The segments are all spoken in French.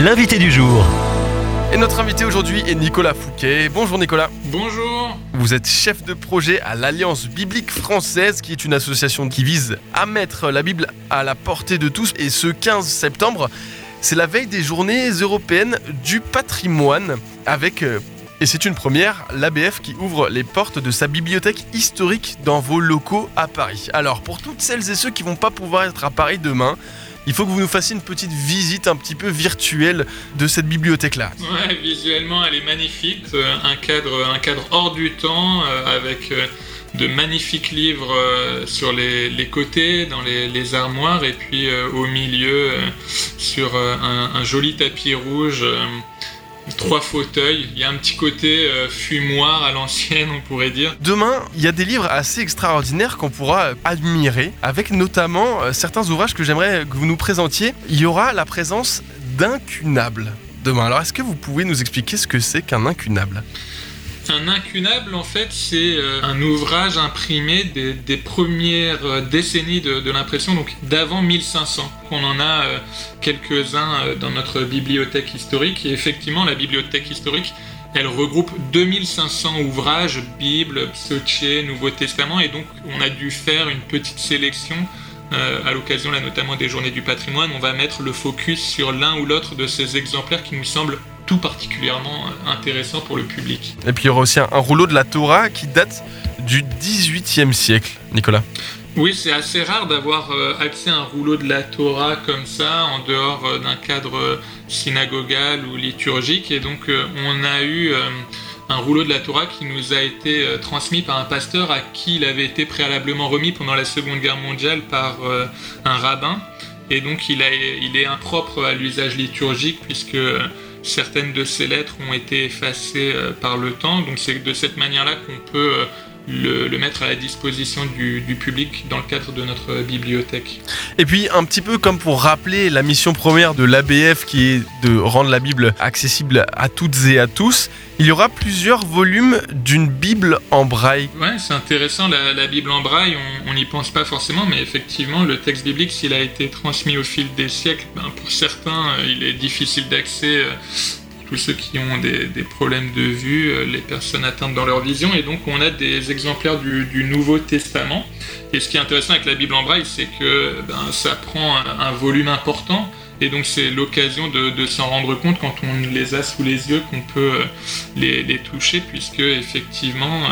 l'invité du jour. Et notre invité aujourd'hui est Nicolas Fouquet. Bonjour Nicolas. Bonjour. Vous êtes chef de projet à l'Alliance biblique française, qui est une association qui vise à mettre la Bible à la portée de tous. Et ce 15 septembre, c'est la veille des journées européennes du patrimoine, avec, euh, et c'est une première, l'ABF qui ouvre les portes de sa bibliothèque historique dans vos locaux à Paris. Alors, pour toutes celles et ceux qui vont pas pouvoir être à Paris demain, il faut que vous nous fassiez une petite visite un petit peu virtuelle de cette bibliothèque-là. Ouais, visuellement, elle est magnifique. Euh, Un cadre, un cadre hors du temps, euh, avec euh, de magnifiques livres sur les, côtés, dans les, armoires, et puis au milieu, sur un, joli tapis rouge, trois fauteuils. Il y a un petit côté euh, fumoir à l'ancienne, on pourrait dire. Demain, il y a des livres assez extraordinaires qu'on pourra admirer, avec notamment euh, certains ouvrages que j'aimerais que vous nous présentiez. Il y aura la présence d'incunables demain. Alors, est-ce que vous pouvez nous expliquer ce que c'est qu'un incunable? Un incunable, en fait, c'est euh, un ouvrage imprimé des, premières euh, décennies de, l'impression, donc d'avant 1500. On en a euh, quelques-uns dans notre bibliothèque historique. Et effectivement, la bibliothèque historique, elle regroupe 2500 ouvrages, Bible, Psoché, Nouveau Testament. Et donc, on a dû faire une petite sélection. à l'occasion là notamment des journées du patrimoine, on va mettre le focus sur l'un ou l'autre de ces exemplaires qui nous semblent tout particulièrement intéressants pour le public. Et puis, il y aura aussi un, un rouleau de la Torah qui date du 18e siècle, Nicolas. Oui, c'est assez rare d'avoir euh, accès à un rouleau de la Torah comme ça, en dehors euh, d'un cadre euh, synagogal ou liturgique. Et donc, on a eu un rouleau de la Torah qui nous a été transmis par un pasteur à qui il avait été préalablement remis pendant la Seconde Guerre mondiale par un rabbin. Et donc, il, a, il est impropre à l'usage liturgique puisque certaines de ces lettres ont été effacées euh, par le temps. Donc, c'est de cette manière-là qu'on peut euh, le, le mettre à la disposition du, du public dans le cadre de notre bibliothèque. Et puis, un petit peu comme pour rappeler la mission première de l'ABF qui est de rendre la Bible accessible à toutes et à tous, il y aura plusieurs volumes d'une Bible en braille. Ouais, c'est intéressant, la, la Bible en braille, on n'y pense pas forcément, mais effectivement, le texte biblique, s'il a été transmis au fil des siècles, ben, pour certains, euh, il est difficile d'accès. euh, tous ceux qui ont des, problèmes de vue, euh, les personnes atteintes dans leur vision, et donc on a des exemplaires du, Nouveau Testament. Et ce qui est intéressant avec la Bible en braille, c'est que ben, ça prend un, volume important, et donc c'est l'occasion de, s'en rendre compte quand on les a sous les yeux qu'on peut euh, les, les toucher, puisque effectivement,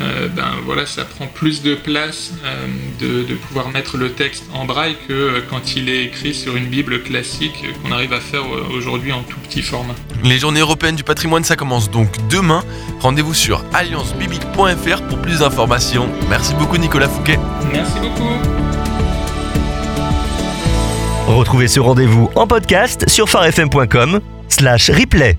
euh, ben voilà, ça prend plus de place euh, de, de pouvoir mettre le texte en braille que euh, quand il est écrit sur une Bible classique qu'on arrive à faire euh, aujourd'hui en tout petit format. Les journées européennes du patrimoine, ça commence donc demain. Rendez-vous sur alliancebiblique.fr pour plus d'informations. Merci beaucoup Nicolas Fouquet. Merci beaucoup. Retrouvez ce rendez-vous en podcast sur farfm.com slash replay.